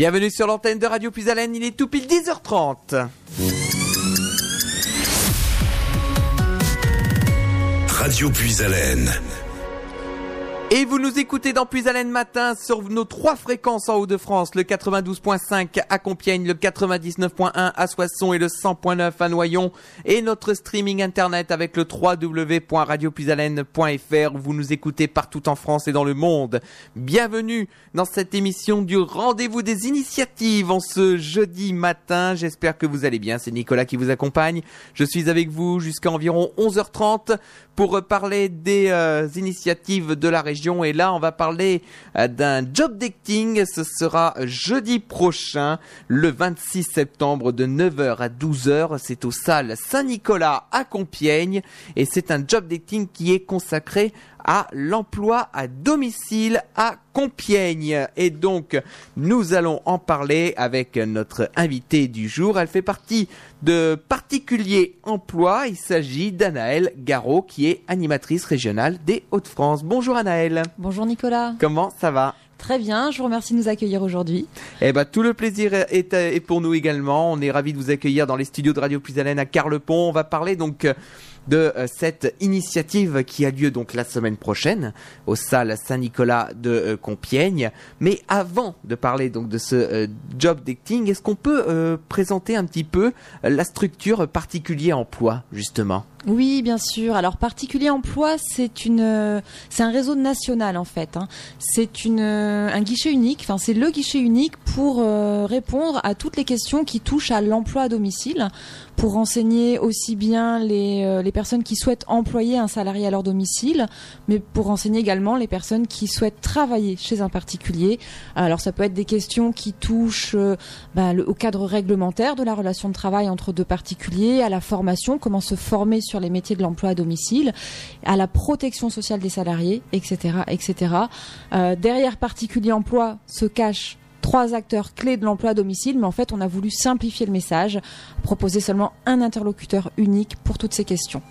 Bienvenue sur l'antenne de Radio Plus il est tout pile 10h30. Radio Puis et vous nous écoutez dans Puis Matin sur nos trois fréquences en Haut-de-France, le 92.5 à Compiègne, le 99.1 à Soissons et le 100.9 à Noyon et notre streaming internet avec le www.radiopuisalène.fr vous nous écoutez partout en France et dans le monde. Bienvenue dans cette émission du rendez-vous des initiatives en ce jeudi matin. J'espère que vous allez bien. C'est Nicolas qui vous accompagne. Je suis avec vous jusqu'à environ 11h30 pour parler des euh, initiatives de la région et là, on va parler euh, d'un job dating. Ce sera jeudi prochain, le 26 septembre de 9h à 12h. C'est au salle Saint-Nicolas à Compiègne et c'est un job dating qui est consacré à l'emploi à domicile à Compiègne. Et donc, nous allons en parler avec notre invitée du jour. Elle fait partie de Particulier Emploi. Il s'agit d'Anaëlle Garot, qui est animatrice régionale des Hauts-de-France. Bonjour Anaëlle. Bonjour Nicolas. Comment ça va? Très bien, je vous remercie de nous accueillir aujourd'hui. Eh ben, tout le plaisir est, pour nous également. On est ravis de vous accueillir dans les studios de Radio Plus à Carlepont. On va parler donc de euh, cette initiative qui a lieu donc la semaine prochaine au salle Saint-Nicolas de euh, Compiègne. Mais avant de parler donc de ce euh, job dating, est-ce qu'on peut présenter un petit peu la structure particulier emploi justement? Oui, bien sûr. Alors particulier emploi, c'est c'est un réseau national en fait. Hein. C'est une, un guichet unique. Enfin, c'est le guichet unique pour répondre à toutes les questions qui touchent à l'emploi à domicile pour renseigner aussi bien les, euh, personnes qui souhaitent employer un salarié à leur domicile, mais pour renseigner également les personnes qui souhaitent travailler chez un particulier. Alors ça peut être des questions qui touchent euh, bah, au cadre réglementaire de la relation de travail entre deux particuliers, à la formation, comment se former sur les métiers de l'emploi à domicile, à la protection sociale des salariés, etc., etc. Euh, derrière particulier emploi se cache trois acteurs clés de l'emploi à domicile, mais en fait, on a voulu simplifier le message, proposer seulement un interlocuteur unique pour toutes ces questions.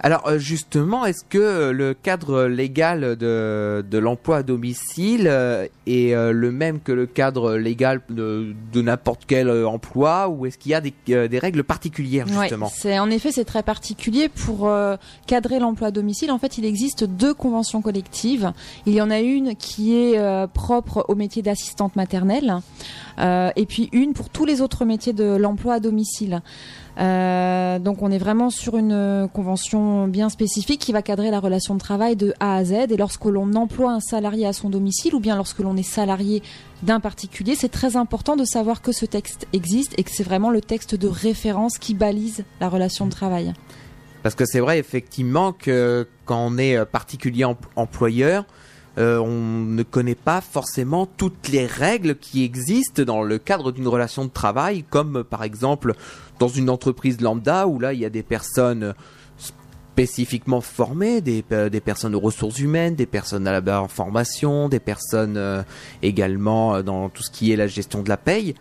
Alors euh, justement, est-ce que euh, le cadre légal de, de l'emploi à domicile euh, est le même que le cadre légal de, de n'importe quel emploi ou est-ce qu'il y a des, des règles particulières justement? c'est En effet, c'est très particulier. Pour cadrer l'emploi à domicile, en fait, il existe deux conventions collectives. Il y en a une qui est propre au métier d'assistante maternelle et puis une pour tous les autres métiers de l'emploi à domicile. Euh, donc on est vraiment sur une euh, convention bien spécifique qui va cadrer la relation de travail de A à Z. Et lorsque l'on emploie un salarié à son domicile ou bien lorsque l'on est salarié d'un particulier, c'est très important de savoir que ce texte existe et que c'est vraiment le texte de référence qui balise la relation de travail. Parce que c'est vrai effectivement que quand on est euh, particulier employeur, on ne connaît pas forcément toutes les règles qui existent dans le cadre d'une relation de travail, comme par exemple dans une entreprise lambda où là il y a des personnes spécifiquement formées, des, euh, personnes aux ressources humaines, des personnes à la en formation, des personnes euh, également dans tout ce qui est la gestion de la paye.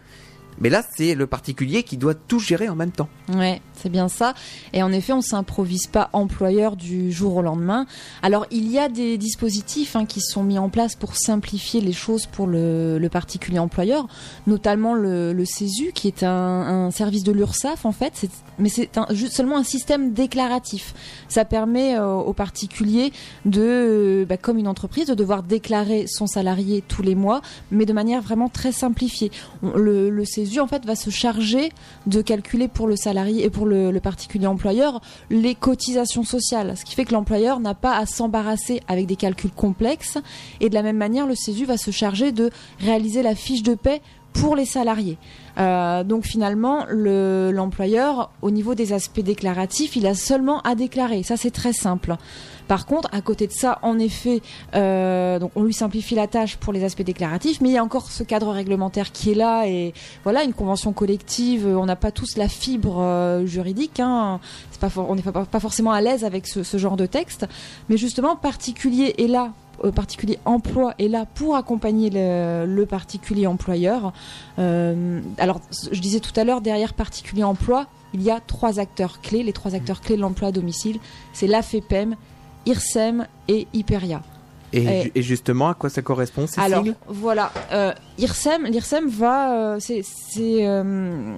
Mais là, c'est le particulier qui doit tout gérer en même temps. Ouais, c'est bien ça. Et en effet, on s'improvise pas employeur du jour au lendemain. Alors, il y a des dispositifs hein, qui sont mis en place pour simplifier les choses pour le, particulier employeur, notamment le, le, CESU, qui est un, un service de l'URSSAF en fait. Mais c'est seulement un système déclaratif. Ça permet euh, aux particuliers de, bah, comme une entreprise, de devoir déclarer son salarié tous les mois, mais de manière vraiment très simplifiée. le, le CESU en fait va se charger de calculer pour le salarié et pour le, particulier employeur les cotisations sociales, ce qui fait que l'employeur n'a pas à s'embarrasser avec des calculs complexes et de la même manière le CESU va se charger de réaliser la fiche de paie pour les salariés. Euh, donc finalement, l'employeur, au niveau des aspects déclaratifs, il a seulement à déclarer. Ça, c'est très simple. Par contre, à côté de ça, en effet, euh, on lui simplifie la tâche pour les aspects déclaratifs, mais il y a encore ce cadre réglementaire qui est là et voilà une convention collective. On n'a pas tous la fibre euh, juridique. Hein. On n'est pas, forcément à l'aise avec ce, genre de texte, mais justement particulier est là euh, particulier emploi est là pour accompagner le, particulier employeur. Euh, alors, je disais tout à l'heure, derrière particulier emploi, il y a trois acteurs clés. Les trois acteurs clés de l'emploi à domicile, c'est l'AFEPEM, IRSEM et Hyperia. Et, Et- ju- et justement, à quoi ça correspond ces Alors sigles voilà, euh, IRSEM, l'IRSEM va, euh, c'est, euh,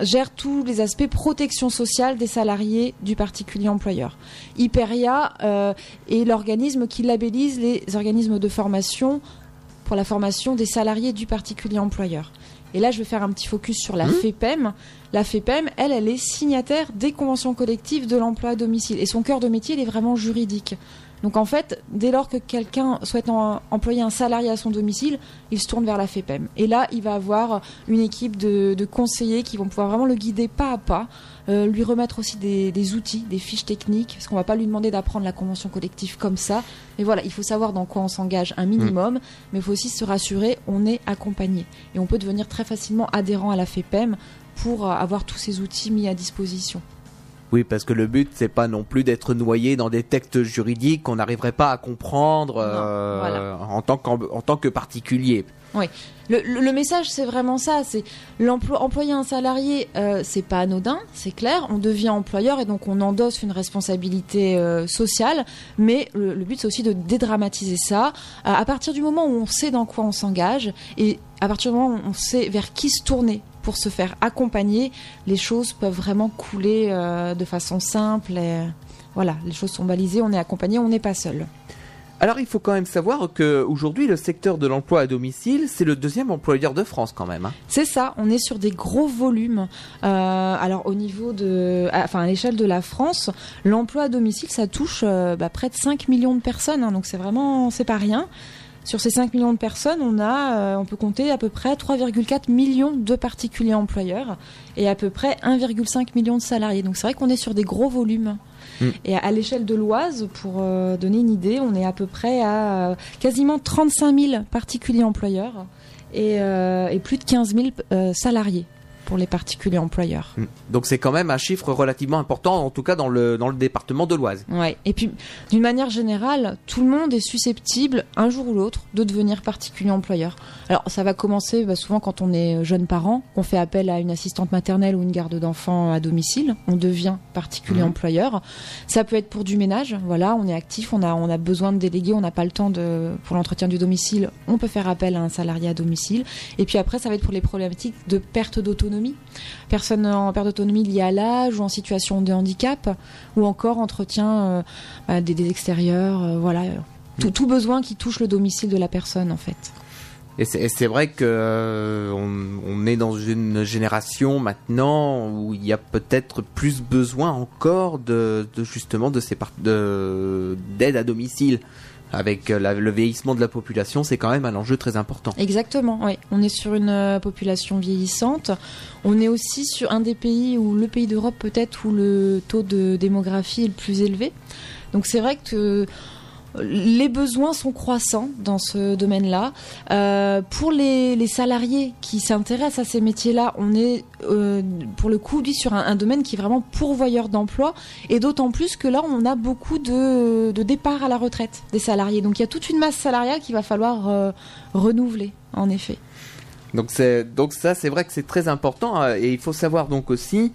gère tous les aspects protection sociale des salariés du particulier employeur. Hyperia euh, est l'organisme qui labellise les organismes de formation pour la formation des salariés du particulier employeur. Et là, je vais faire un petit focus sur la Mhm. FEPEM. La FEPEM, elle, elle est signataire des conventions collectives de l'emploi à domicile. Et son cœur de métier, il est vraiment juridique. Donc en fait, dès lors que quelqu'un souhaite en- employer un salarié à son domicile, il se tourne vers la FEPEM. Et là, il va avoir une équipe de, de conseillers qui vont pouvoir vraiment le guider pas à pas, euh, lui remettre aussi des, des outils, des fiches techniques, parce qu'on va pas lui demander d'apprendre la convention collective comme ça. Mais voilà, il faut savoir dans quoi on s'engage un minimum, mais il faut aussi se rassurer, on est accompagné. Et on peut devenir très facilement adhérent à la FEPEM pour avoir tous ces outils mis à disposition. Oui, parce que le but, c'est pas non plus d'être noyé dans des textes juridiques qu'on n'arriverait pas à comprendre euh, voilà. en, tant en tant que particulier. Le, le- le message, c'est vraiment ça. C'est l'emploi, employer un salarié, euh, c'est pas anodin, c'est clair. On devient employeur et donc on endosse une responsabilité euh, sociale. Mais le, le but, c'est aussi de dédramatiser ça. Euh, à partir du moment où on sait dans quoi on s'engage et à partir du moment où on sait vers qui se tourner pour se faire accompagner, les choses peuvent vraiment couler euh, de façon simple. Et, voilà, les choses sont balisées, on est accompagné, on n'est pas seul. Alors, il faut quand même savoir que aujourd'hui, le secteur de l'emploi à domicile, c'est le deuxième employeur de France quand même. hein. C'est ça, on est sur des gros volumes. Euh, alors au niveau de, à- enfin à l'échelle de la France, l'emploi à domicile, ça touche euh, bah, près de 5 millions de personnes, hein, donc c'est vraiment, c'est pas rien. Sur ces 5 millions de personnes, on a, euh, on peut compter à peu près 3,4 millions de particuliers employeurs et à peu près 1,5 million de salariés. Donc c'est vrai qu'on est sur des gros volumes. Mm. Et à, à l'échelle de l'Oise, pour euh, donner une idée, on est à peu près à euh, quasiment 35 000 particuliers employeurs et, euh, et plus de 15 000 euh, salariés pour les particuliers employeurs. Mm. Donc c'est quand même un chiffre relativement important, en tout cas dans le, dans le département de l'Oise. Ouais. Et puis, d'une manière générale, tout le monde est susceptible, un jour ou l'autre, de devenir particulier employeur. Alors, ça va commencer bah, souvent quand on est jeune parent, qu'on fait appel à une assistante maternelle ou une garde d'enfants à domicile, on devient particulier Mhm. employeur. Ça peut être pour du ménage, voilà, on est actif, on a, on a besoin de déléguer, on n'a pas le temps de, pour l'entretien du domicile, on peut faire appel à un salarié à domicile. Et puis après, ça va être pour les problématiques de perte d'autonomie. Personne en perte d'autonomie liée à l'âge ou en situation de handicap, ou encore entretien euh, bah, des, des extérieurs, euh, voilà. Tout, tout besoin qui touche le domicile de la personne, en fait. Et c'est vrai que euh, on, on est dans une génération maintenant où il y a peut-être plus besoin encore de, de justement de ces d'aide à domicile. Avec euh, le vieillissement de la population, c'est quand même un enjeu très important. Exactement, oui. On est sur une euh, population vieillissante. On est aussi sur un des pays où le pays d'Europe peut-être où le taux de démographie est le plus élevé. Donc c'est vrai que les besoins sont croissants dans ce domaine-là. Euh, pour les, les salariés qui s'intéressent à ces métiers-là, on est euh, pour le coup dit sur un, un domaine qui est vraiment pourvoyeur d'emploi et d'autant plus que là on a beaucoup de, de départs à la retraite des salariés. Donc il y a toute une masse salariale qu'il va falloir euh, renouveler en effet. Donc donc ça c'est vrai que c'est très important et il faut savoir donc aussi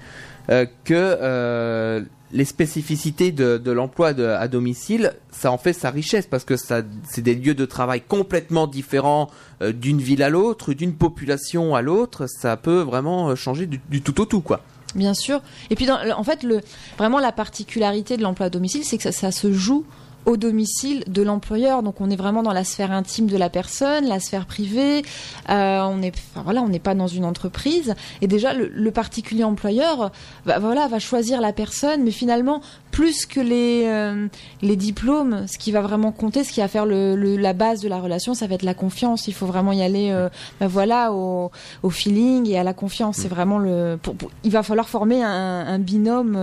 que les spécificités de, l'emploi à domicile, ça en fait sa richesse parce que c'est des lieux de travail complètement différents euh, d'une ville à l'autre, d'une population à l'autre, ça peut vraiment euh, changer du, tout au tout quoi. Bien sûr. Et puis, en fait, le, vraiment, la particularité de l'emploi à domicile, c'est que ça se joue au domicile de l'employeur. Donc, on est vraiment dans la sphère intime de la personne, la sphère privée. Euh, on est, enfin, voilà, on n'est pas dans une entreprise. Et déjà, le, le particulier employeur, va, voilà, va choisir la personne, mais finalement, plus que les, euh, les diplômes, ce qui va vraiment compter, ce qui va faire le, le- la base de la relation, ça va être la confiance. Il faut vraiment y aller, euh, ben voilà, au, au feeling et à la confiance. C'est vraiment le. pour- pour- il va falloir former un, un binôme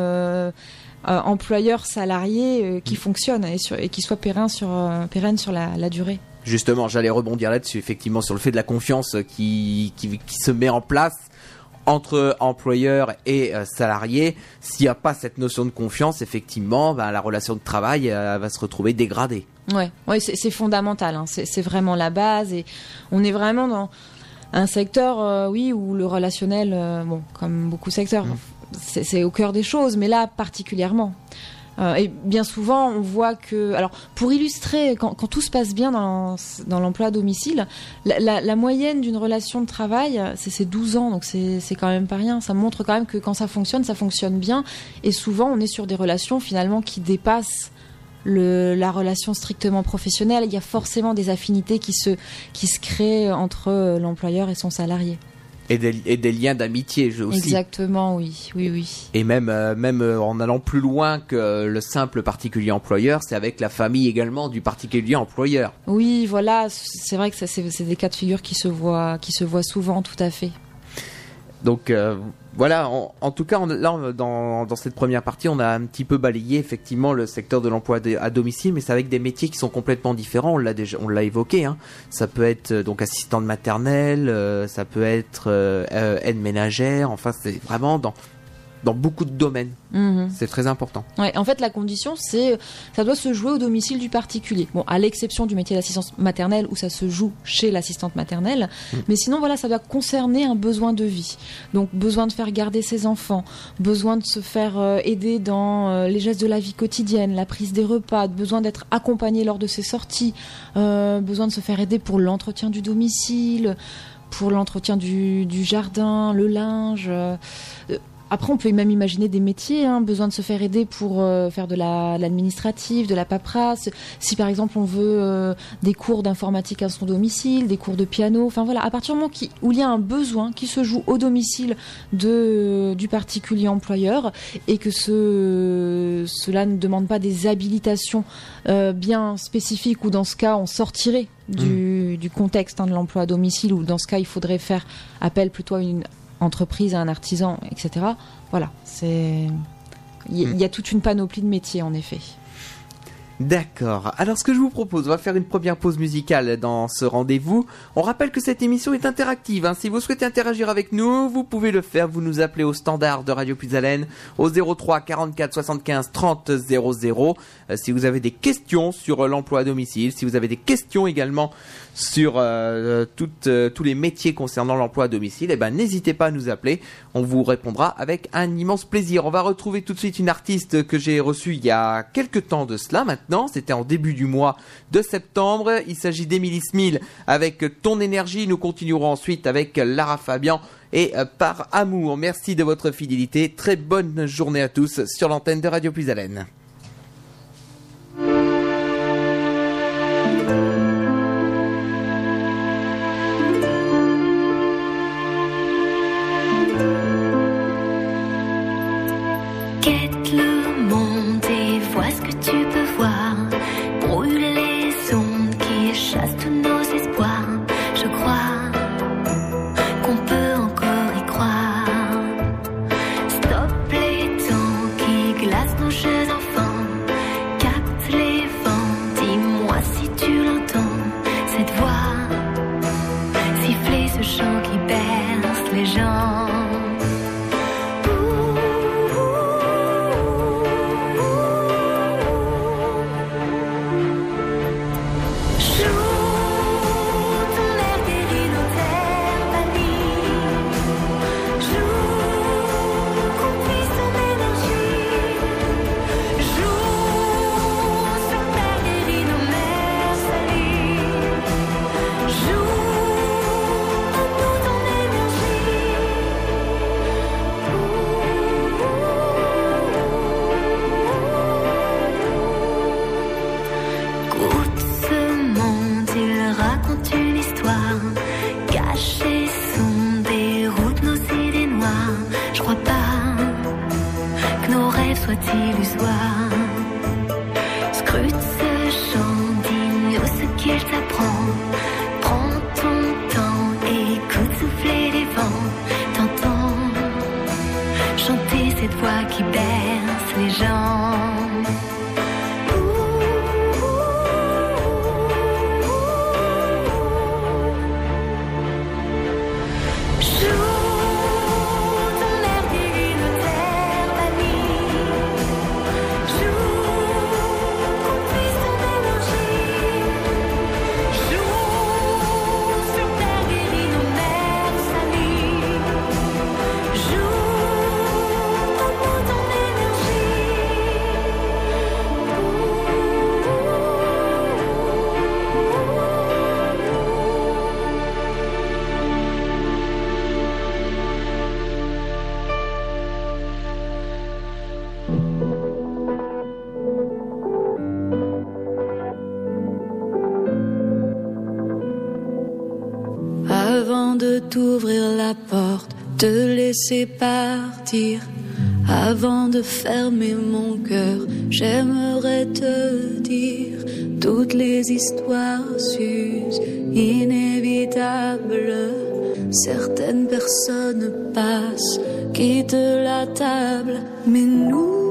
euh, euh, employeur-salarié euh, qui fonctionne et, sur- et qui soit pérenne sur, euh, pérenne sur la, la durée. Justement, j'allais rebondir là-dessus effectivement sur le fait de la confiance qui qui, qui se met en place entre employeur et salarié. S'il n'y a pas cette notion de confiance, effectivement, ben, la relation de travail euh, va se retrouver dégradée. Ouais, ouais c'est fondamental. hein. C'est vraiment la base et on est vraiment dans un secteur, euh, oui, où le relationnel, euh, bon, comme beaucoup de secteurs, Mm. C'est au cœur des choses, mais là particulièrement. Euh, et bien souvent, on voit que, alors, pour illustrer, quand, tout se passe bien dans, l'emploi à domicile, la, moyenne d'une relation de travail, c'est c'est 12 ans, donc c'est quand même pas rien. Ça montre quand même que quand ça fonctionne, ça fonctionne bien. Et souvent, on est sur des relations finalement qui dépassent la relation strictement professionnelle. Il y a forcément des affinités qui se, créent entre l'employeur et son salarié. Et des, et des liens d'amitié aussi. Exactement, oui, oui, oui. Et même, euh, même euh, en allant plus loin que le simple particulier employeur, c'est avec la famille également du particulier employeur. Oui, voilà, c'est vrai que c'est des cas de figure qui se voient, qui se voient souvent, tout à fait. Donc euh, voilà, en, tout cas, là, dans, cette première partie, on a un petit peu balayé effectivement le secteur de l'emploi à domicile, mais c'est avec des métiers qui sont complètement différents. On l'a déjà, évoqué. Hein. Ça peut être euh, donc assistante maternelle, euh, ça peut être aide ménagère. Enfin, c'est vraiment dans dans beaucoup de domaines. Mhm. C'est très important. Ouais, en fait, la condition, c'est ça doit se jouer au domicile du particulier. Bon, à l'exception du métier d'assistance maternelle où ça se joue chez l'assistante maternelle, mais sinon, voilà, ça doit concerner un besoin de vie. Donc, besoin de faire garder ses enfants, besoin de se faire euh, aider dans euh, les gestes de la vie quotidienne, la prise des repas, besoin d'être accompagné lors de ses sorties, euh, besoin de se faire aider pour l'entretien du domicile, pour l'entretien du, du jardin, le linge. euh, après, on peut même imaginer des métiers, hein, besoin de se faire aider pour euh, faire de la- de l'administratif, de la paperasse. Si par exemple on veut euh, des cours d'informatique à son domicile, des cours de piano, enfin voilà, à partir du moment qui- où il y a un besoin qui se joue au domicile de, du particulier employeur et que ce, cela ne demande pas des habilitations euh, bien spécifiques ou dans ce cas on sortirait du, du contexte hein, de l'emploi à domicile ou dans ce cas il faudrait faire appel plutôt à une entreprise, à un artisan, etc. Voilà, c'est. Il y, a- il y a toute une panoplie de métiers en effet. D'accord. Alors ce que je vous propose, on va faire une première pause musicale dans ce rendez-vous. On rappelle que cette émission est interactive. hein. Si vous souhaitez interagir avec nous, vous pouvez le faire. Vous nous appelez au standard de Radio Puisalène au 03 44 75 30 00. Euh, si vous avez des questions sur euh, l'emploi à domicile, si vous avez des questions également sur euh, euh, tous les métiers concernant l'emploi à domicile, eh ben n'hésitez pas à nous appeler. On vous répondra avec un immense plaisir. On va retrouver tout de suite une artiste que j'ai reçue il y a quelques temps de cela. C'était en début du mois de septembre. Il s'agit d'Emily Smil avec Ton énergie. Nous continuerons ensuite avec Lara Fabian et Par amour. Merci de votre fidélité. Très bonne journée à tous sur l'antenne de Radio Plus Haleine. T'ouvrir la porte, te laisser partir. Avant de fermer mon cœur, j'aimerais te dire toutes les histoires s'usent, inévitables. Certaines personnes passent, quittent la table, mais nous,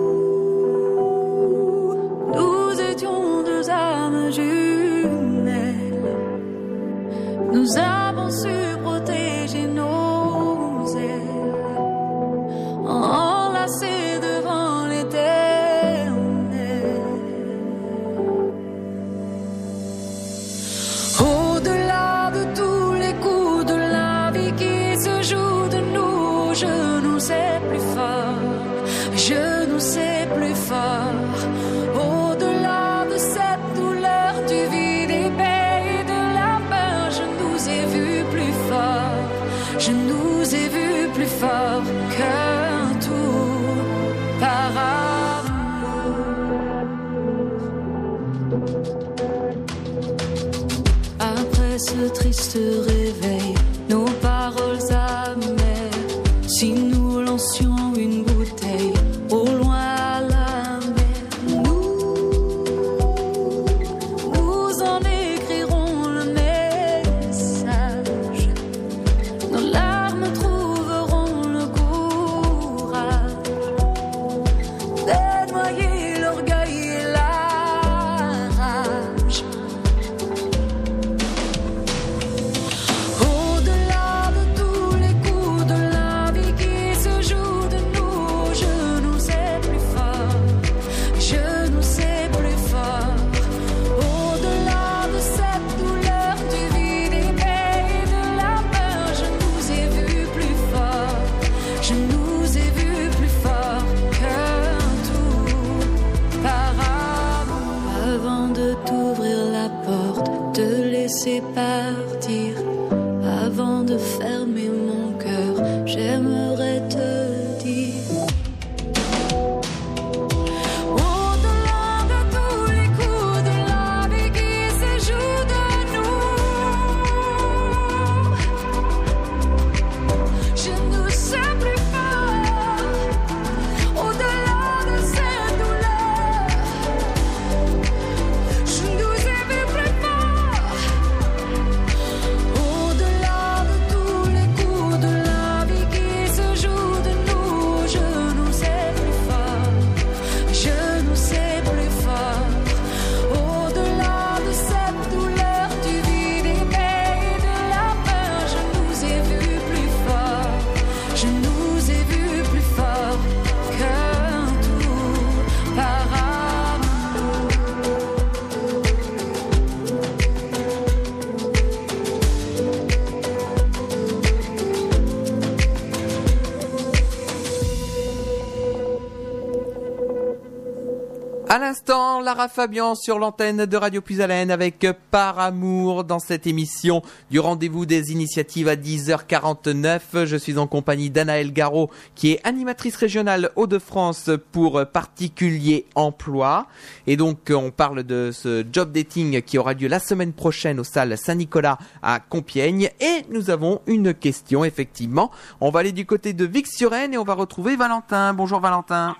Fabian sur l'antenne de Radio Plus Haleine avec Par Amour dans cette émission du rendez-vous des initiatives à 10h49. Je suis en compagnie d'Anaëlle Garot qui est animatrice régionale Hauts-de-France pour particulier emploi. Et donc, on parle de ce job dating qui aura lieu la semaine prochaine au salles Saint-Nicolas à Compiègne. Et nous avons une question, effectivement. On va aller du côté de Vic-sur-Aisne et on va retrouver Valentin. Bonjour Valentin.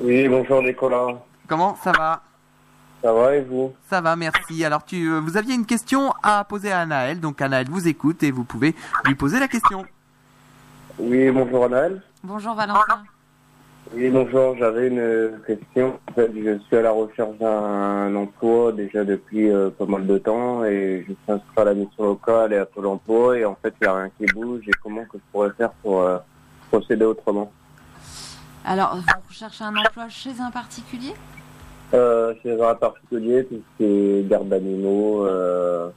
Oui, bonjour Nicolas. Comment ça va? Ça va et vous? Ça va, merci. Alors, tu, euh, vous aviez une question à poser à Anaël, donc Anaël vous écoute et vous pouvez lui poser la question. Oui, bonjour Anaël. Bonjour Valentin. Oui, bonjour, j'avais une question. En fait, je suis à la recherche d'un emploi déjà depuis euh, pas mal de temps et je suis inscrit à la mission locale et à Pôle emploi et en fait, il n'y a rien qui bouge et comment que je pourrais faire pour euh, procéder autrement? Alors, vous recherchez un emploi chez un particulier? Euh, C'est un particulier, tout ce qui est euh,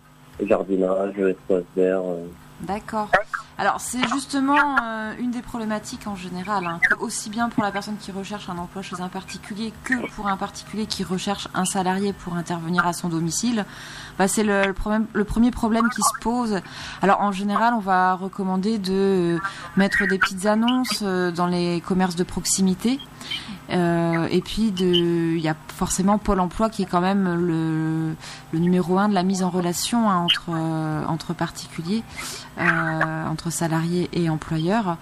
jardinage, espace vert. euh. D'accord. Alors c'est justement euh, une des problématiques en général, hein, aussi bien pour la personne qui recherche un emploi chez un particulier que pour un particulier qui recherche un salarié pour intervenir à son domicile, bah, c'est le, le le premier problème qui se pose. Alors en général, on va recommander de mettre des petites annonces euh, dans les commerces de proximité. Euh, et puis il y a forcément Pôle Emploi qui est quand même le, le numéro un de la mise en relation hein, entre euh, entre particuliers, euh, entre salariés et employeurs.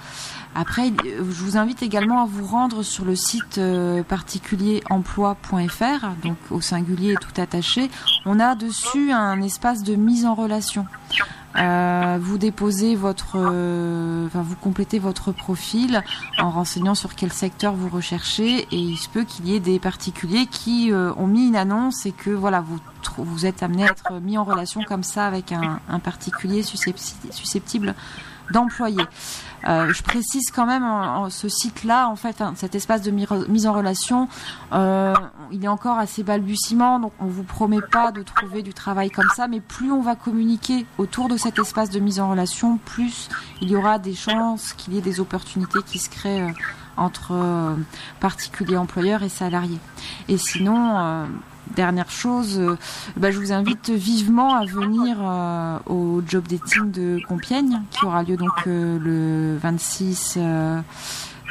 Après, je vous invite également à vous rendre sur le site euh, particulieremploi.fr, donc au singulier tout attaché. On a dessus un espace de mise en relation. Euh, vous déposez votre, euh, enfin vous complétez votre profil en renseignant sur quel secteur vous recherchez et il se peut qu'il y ait des particuliers qui euh, ont mis une annonce et que voilà vous vous êtes amené à être mis en relation comme ça avec un, particulier suscepti- susceptible d'employer. Euh, je précise quand même ce site-là, en fait, hein, cet espace de mi- mise en relation, euh, il est encore assez balbutiement, donc on vous promet pas de trouver du travail comme ça, mais plus on va communiquer autour de cet espace de mise en relation, plus il y aura des chances qu'il y ait des opportunités qui se créent euh, entre particuliers employeurs et salariés. Et sinon, dernière chose, euh, bah, je vous invite vivement à venir euh, au job dating de Compiègne, qui aura lieu donc euh, le 26.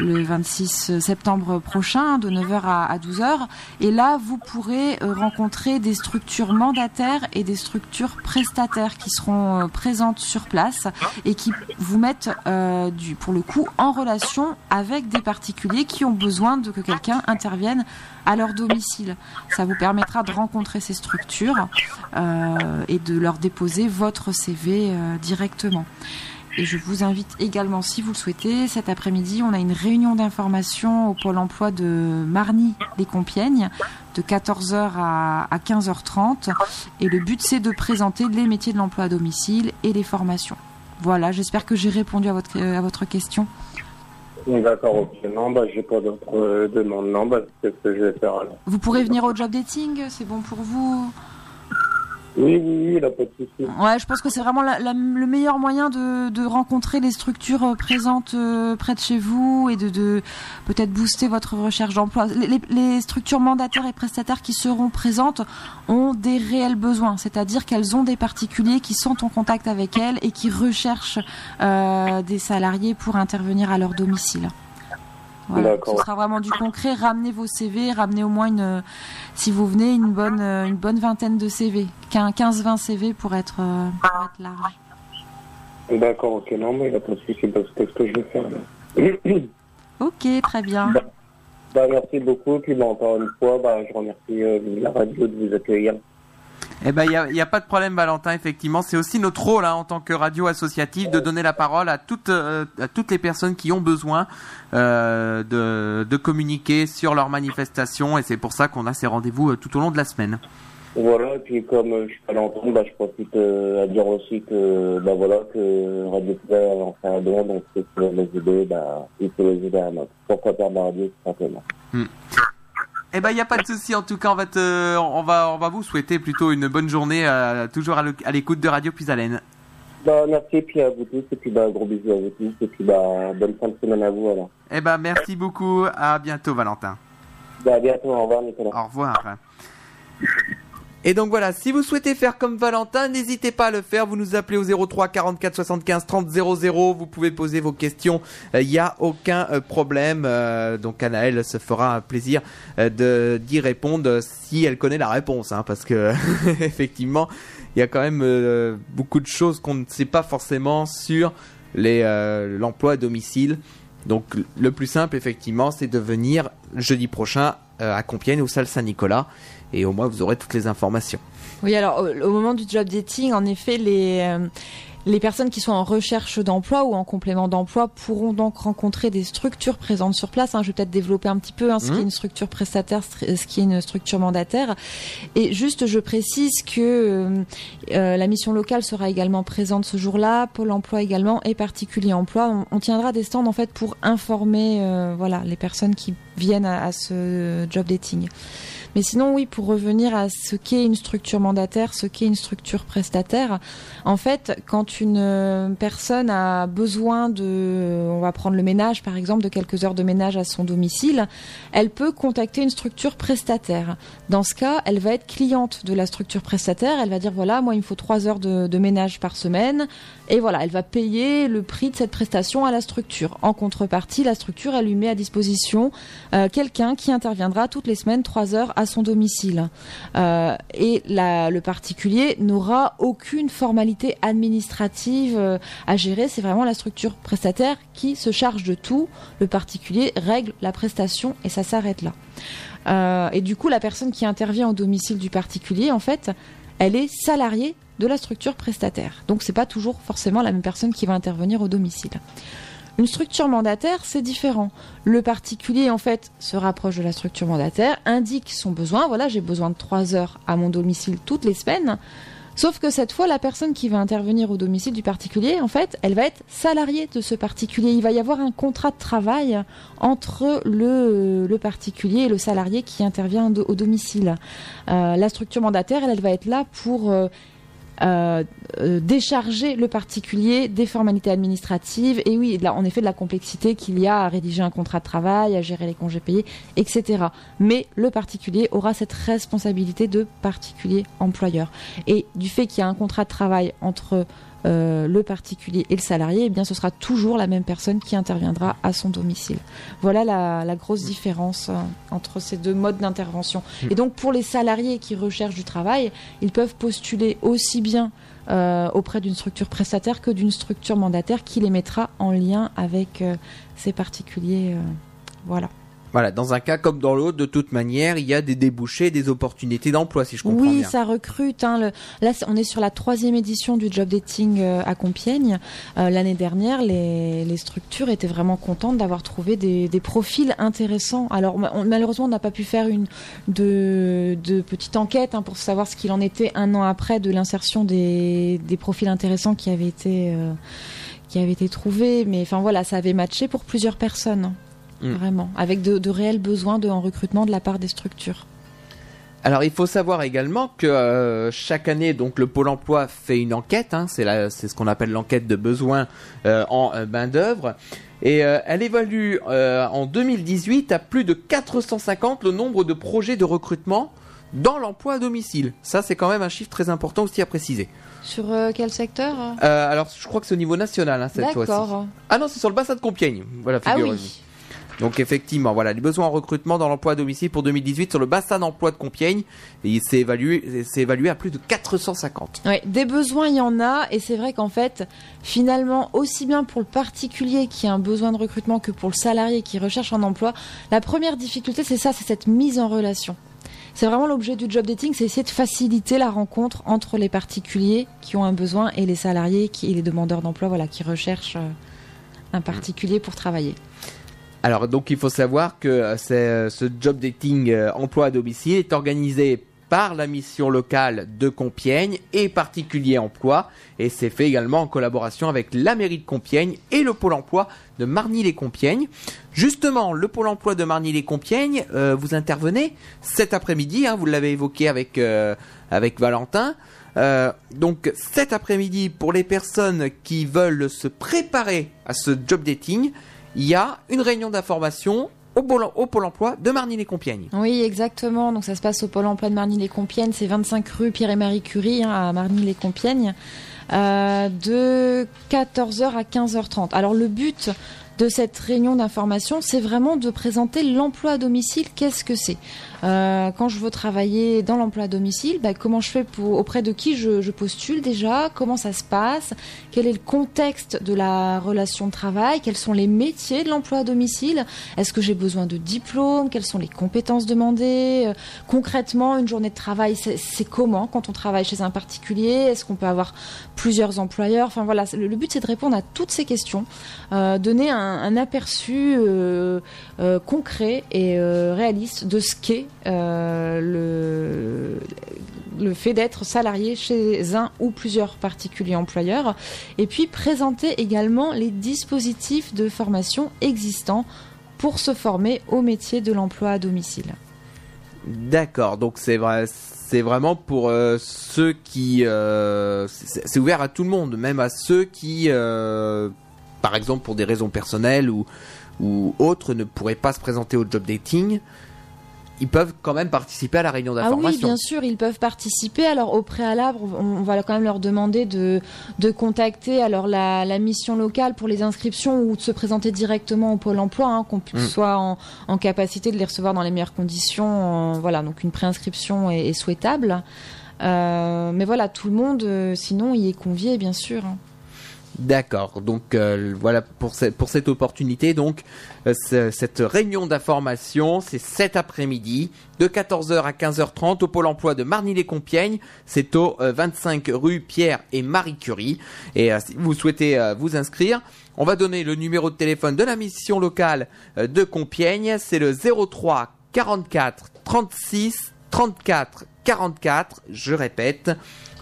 Le 26 septembre prochain, de 9h à, à 12h. Et là, vous pourrez euh, rencontrer des structures mandataires et des structures prestataires qui seront euh, présentes sur place et qui vous mettent, euh, du, pour le coup, en relation avec des particuliers qui ont besoin de que quelqu'un intervienne à leur domicile. Ça vous permettra de rencontrer ces structures euh, et de leur déposer votre CV directement. Et je vous invite également, si vous le souhaitez, cet après-midi, on a une réunion d'information au pôle emploi de Marny-les-Compiègnes de 14h à, à 15h30. Et le but, c'est de présenter les métiers de l'emploi à domicile et les formations. Voilà, j'espère que j'ai répondu à votre, à votre question. D'accord, ok. Non, bah, j'ai pas d'autres euh, demandes. Non, bah, c'est ce que je vais faire alors. Vous pourrez venir au job dating, c'est bon pour vous? Oui, oui, oui, là, pas. Ouais, je pense que c'est vraiment la- le meilleur moyen de, rencontrer les structures euh, présentes euh, près de chez vous et de, de peut-être booster votre recherche d'emploi. Les structures mandataires et prestataires qui seront présentes ont des réels besoins, c'est-à-dire qu'elles ont des particuliers qui sont en contact avec elles et qui recherchent euh, des salariés pour intervenir à leur domicile. Voilà, ce sera vraiment du concret. Ramenez vos CV, ramenez au moins une, si vous venez, une bonne, euh, une bonne vingtaine de CV, 15-20 CV pour être, euh, pour être large. D'accord, ok. Non, mais il a pas de souci. Bah, c'est ce que je vais faire là. Ok, très bien. bah, merci beaucoup. Puis, bah, encore une fois, bah, je remercie euh, la radio de vous accueillir. Eh ben, il n'y a, pas de problème, Valentin, effectivement. C'est aussi notre rôle hein, en tant que radio associative de donner la parole à toutes, euh, à toutes les personnes qui ont besoin euh, de, de communiquer sur leurs manifestations. Et c'est pour ça qu'on a ces rendez-vous euh, tout au long de la semaine. Voilà, et puis comme je suis pas l'entendre, bah, je profite à dire aussi que bah voilà que Radio Poulet a lancé un don, donc c'est pour les aider, bah il faut les aider à notre pourquoi faire de la radio tout simplement. Eh ben, il n'y a pas de souci. En tout cas, on va, te, on va, on va vous souhaiter plutôt une bonne journée, euh, toujours à l'écoute de Radio Puisalène. Bah merci et puis à vous tous et puis bah gros bisous à vous tous et puis bah bonne fin de semaine à vous alors. Eh ben, merci beaucoup. À bientôt, Valentin. Bah à bientôt, au revoir Nicolas. Au revoir. Et donc voilà, si vous souhaitez faire comme Valentin, n'hésitez pas à le faire. Vous nous appelez au 03 44 75 30 00. Vous pouvez poser vos questions. Il n'y a aucun euh, problème. Euh, donc Anaël se fera un plaisir euh, d'y répondre si elle connaît la réponse, hein, parce que effectivement, il y a quand même euh, beaucoup de choses qu'on ne sait pas forcément sur euh, l'emploi à domicile. Donc le plus simple, effectivement, c'est de venir jeudi prochain euh, à Compiègne au salle Saint-Nicolas et au moins vous aurez toutes les informations. Oui, alors au, au moment du job dating, en effet, les, euh, les personnes qui sont en recherche d'emploi ou en complément d'emploi pourront donc rencontrer des structures présentes sur place. hein. Je vais peut-être développer un petit peu hein, ce qui est une structure prestataire, ce qui est une structure mandataire. Et juste, je précise que euh, euh, la mission locale sera également présente ce jour-là, Pôle Emploi également et Particulier Emploi. On, on tiendra des stands en fait pour informer, euh, voilà, les personnes qui viennent à, à ce job dating. Mais sinon, oui, pour revenir à ce qu'est une structure mandataire, ce qu'est une structure prestataire, en fait, quand une euh, personne a besoin de, on va prendre le ménage par exemple, de quelques heures de ménage à son domicile, elle peut contacter une structure prestataire. Dans ce cas, elle va être cliente de la structure prestataire. Elle va dire voilà, moi il me faut trois heures de, ménage par semaine, et voilà, elle va payer le prix de cette prestation à la structure. En contrepartie, la structure elle lui met à disposition euh, quelqu'un qui interviendra toutes les semaines trois heures son domicile. Euh, et le particulier n'aura aucune formalité administrative euh, à gérer. C'est vraiment la structure prestataire qui se charge de tout. Le particulier règle la prestation et ça s'arrête là. Euh, et du coup, la personne qui intervient au domicile du particulier, en fait, elle est salariée de la structure prestataire. Donc, c'est pas toujours forcément la même personne qui va intervenir au domicile. Une structure mandataire, c'est différent. Le particulier, en fait, se rapproche de la structure mandataire, indique son besoin. Voilà, j'ai besoin de trois heures à mon domicile toutes les semaines. Sauf que cette fois, la personne qui va intervenir au domicile du particulier, en fait, elle va être salariée de ce particulier. Il va y avoir un contrat de travail entre le, particulier et le salarié qui intervient au domicile. Euh, la structure mandataire, elle, elle va être là pour euh, euh, décharger le particulier des formalités administratives et oui, là, en effet, de la complexité qu'il y a à rédiger un contrat de travail, à gérer les congés payés, etc. Mais le particulier aura cette responsabilité de particulier employeur. Et du fait qu'il y a un contrat de travail entre euh, le particulier et le salarié, eh bien, ce sera toujours la même personne qui interviendra à son domicile. Voilà la, la grosse différence euh, entre ces deux modes d'intervention. Et donc, pour les salariés qui recherchent du travail, ils peuvent postuler aussi bien euh, auprès d'une structure prestataire que d'une structure mandataire qui les mettra en lien avec ces particuliers. voilà. Voilà, dans un cas comme dans l'autre, de toute manière, il y a des débouchés, des opportunités d'emploi, si je comprends Oui, bien. ça recrute. hein, le- Là, on est sur la troisième édition du job dating euh, à Compiègne. Euh, L'année dernière, les, les structures étaient vraiment contentes d'avoir trouvé des, des profils intéressants. Alors, on- malheureusement, on n'a pas pu faire une de, de petite enquête hein, pour savoir ce qu'il en était un an après de l'insertion des, des profils intéressants qui avaient été euh, qui avaient été trouvés. Mais enfin voilà, ça avait matché pour plusieurs personnes. Mm. Vraiment, avec de, de réels besoins de, en recrutement de la part des structures. Alors il faut savoir également que euh, chaque année, donc le Pôle Emploi fait une enquête. hein, c'est ce qu'on appelle l'enquête de besoins euh, en euh, main d'œuvre, et euh, elle évalue en 2018 à plus de 450 le nombre de projets de recrutement dans l'emploi à domicile. Ça, c'est quand même un chiffre très important aussi à préciser. Sur euh, quel secteur Euh, alors, je crois que c'est au niveau national hein, cette fois-ci. Ah non, c'est sur le bassin de Compiègne. Voilà, Ah figurez-vous. oui. Donc effectivement, voilà, les besoins en recrutement dans l'emploi à domicile pour 2018 sur le bassin d'emploi de Compiègne, il s'est évalué, à plus de 450. Ouais, des besoins, il y en a, et c'est vrai qu'en fait, finalement, aussi bien pour le particulier qui a un besoin de recrutement que pour le salarié qui recherche un emploi, la première difficulté, c'est ça, c'est cette mise en relation. C'est vraiment l'objet du job dating, c'est essayer de faciliter la rencontre entre les particuliers qui ont un besoin et les salariés qui, et les demandeurs d'emploi, voilà, qui recherchent euh, un particulier pour travailler. Alors donc il faut savoir que euh, euh, ce job dating euh, emploi à domicile est organisé par la mission locale de Compiègne et particulier emploi et c'est fait également en collaboration avec la mairie de Compiègne et le pôle emploi de Marny-les-Compiègnes. Justement, le pôle emploi de Marny-les-Compiègnes, euh, vous intervenez cet après-midi, hein, vous l'avez évoqué avec avec Valentin. Donc cet après-midi, pour les personnes qui veulent se préparer à ce job dating, il y a une réunion d'information au pôle, emploi de Marny-les-Compiègnes. Oui, exactement. Donc ça se passe au Pôle emploi de Marny-les-Compiègnes. C'est 25 rue Pierre et Marie Curie hein, à Marny-les-Compiègnes. euh, de 14h à 15h30. Alors le but de cette réunion d'information, c'est vraiment de présenter l'emploi à domicile. Qu'est-ce que c'est? Euh, Quand je veux travailler dans l'emploi à domicile, bah, comment je fais pour, auprès de qui je, je postule déjà Comment ça se passe Quel est le contexte de la relation de travail Quels sont les métiers de l'emploi à domicile Est-ce que j'ai besoin de diplôme Quelles sont les compétences demandées Euh, Concrètement, une journée de travail, c'est comment quand on travaille chez un particulier Est-ce qu'on peut avoir plusieurs employeurs Enfin voilà, le, but c'est de répondre à toutes ces questions, euh, donner un, un aperçu euh, euh, concret et réaliste de ce qu'est le, le fait d'être salarié chez un ou plusieurs particuliers employeurs, et puis présenter également les dispositifs de formation existants pour se former au métier de l'emploi à domicile. D'accord, donc c'est vrai, c'est vraiment pour euh, ceux qui, euh, c'est ouvert à tout le monde, même à ceux qui, euh, par exemple pour des raisons personnelles ou ou autres, ne pourraient pas se présenter au job dating. Ils peuvent quand même participer à la réunion Ah oui, d'information. bien sûr, ils peuvent participer. Alors au préalable, on, va quand même leur demander de, de contacter alors la, la mission locale pour les inscriptions ou de se présenter directement au pôle emploi, hein, qu'on Mm. soit en, en capacité de les recevoir dans les meilleures conditions. euh, voilà, donc une préinscription est, est souhaitable. Euh, mais voilà, tout le monde, euh, sinon, y est convié, bien sûr. D'accord. Donc euh, voilà pour cette pour cette opportunité. Donc euh, ce- cette réunion d'information, c'est cet après-midi de 14h à 15h30 au pôle emploi de Marny-les-Compiègnes. C'est au euh, 25 rue Pierre et Marie Curie. Et euh, si vous souhaitez euh, vous inscrire, on va donner le numéro de téléphone de la mission locale euh, de Compiègne. C'est le 03 44 36 34 44. Je répète,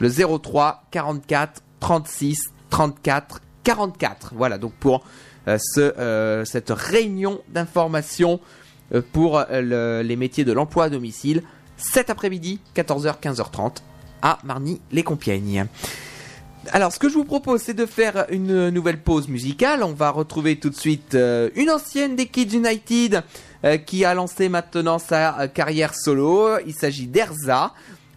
le 03 44 36 34 44. Voilà, donc pour euh, ce, euh, cette réunion d'information euh, pour le- les métiers de l'emploi à domicile, cet après-midi, 14h, 15h30, à Marny-les-Compiègnes. Alors, ce que je vous propose, c'est de faire une nouvelle pause musicale. On va retrouver tout de suite une ancienne des Kids United qui a lancé maintenant sa carrière solo. Il s'agit d'Erza.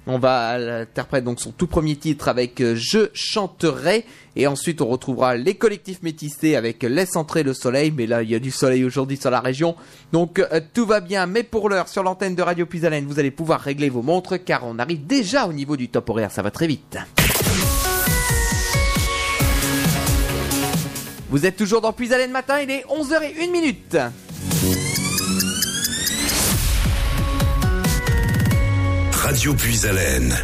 On va l'interpréter donc son tout premier titre avec euh, Je chanterai. Et ensuite, on retrouvera les collectifs métissés avec Laisse entrer le soleil. Mais là, il y a du soleil aujourd'hui sur la région. Donc, euh, tout va bien. Mais pour l'heure, sur l'antenne de Radio Puisalène, vous allez pouvoir régler vos montres car on arrive déjà au niveau du top horaire. Ça va très vite. Vous êtes toujours dans Puisalène matin, il est 11h01 minute. Radio Puisalène.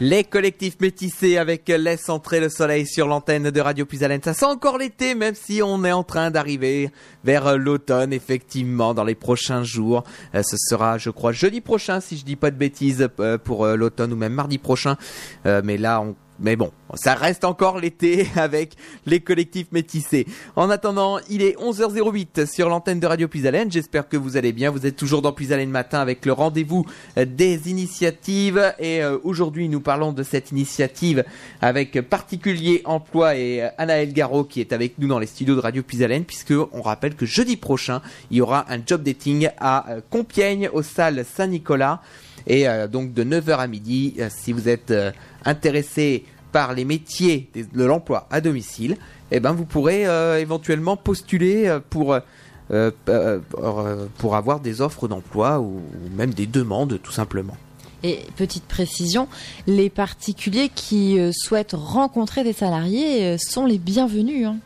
Les collectifs métissés avec Laisse entrer le soleil sur l'antenne de Radio Puisalène. Ça sent encore l'été, même si on est en train d'arriver vers l'automne, effectivement, dans les prochains jours. Euh, ce sera, je crois, jeudi prochain, si je dis pas de bêtises, euh, pour euh, l'automne ou même mardi prochain. Mais là, on mais bon, ça reste encore l'été avec les collectifs métissés. En attendant, il est 11h08 sur l'antenne de Radio Puisalène. J'espère que vous allez bien. Vous êtes toujours dans Puisalène Matin avec le rendez-vous des initiatives. Et euh, aujourd'hui, nous parlons de cette initiative avec Particulier Emploi et euh, Anaël Garot qui est avec nous dans les studios de Radio Puisalène puisque on rappelle que jeudi prochain, il y aura un job dating à euh, Compiègne aux salles Saint-Nicolas. Et euh, donc de 9h à midi, euh, si vous êtes euh, intéressé par les métiers de l'emploi à domicile, eh ben vous pourrez éventuellement postuler pour pour avoir des offres d'emploi ou, même des demandes tout simplement. Et petite précision, les particuliers qui souhaitent rencontrer des salariés sont les bienvenus. hein.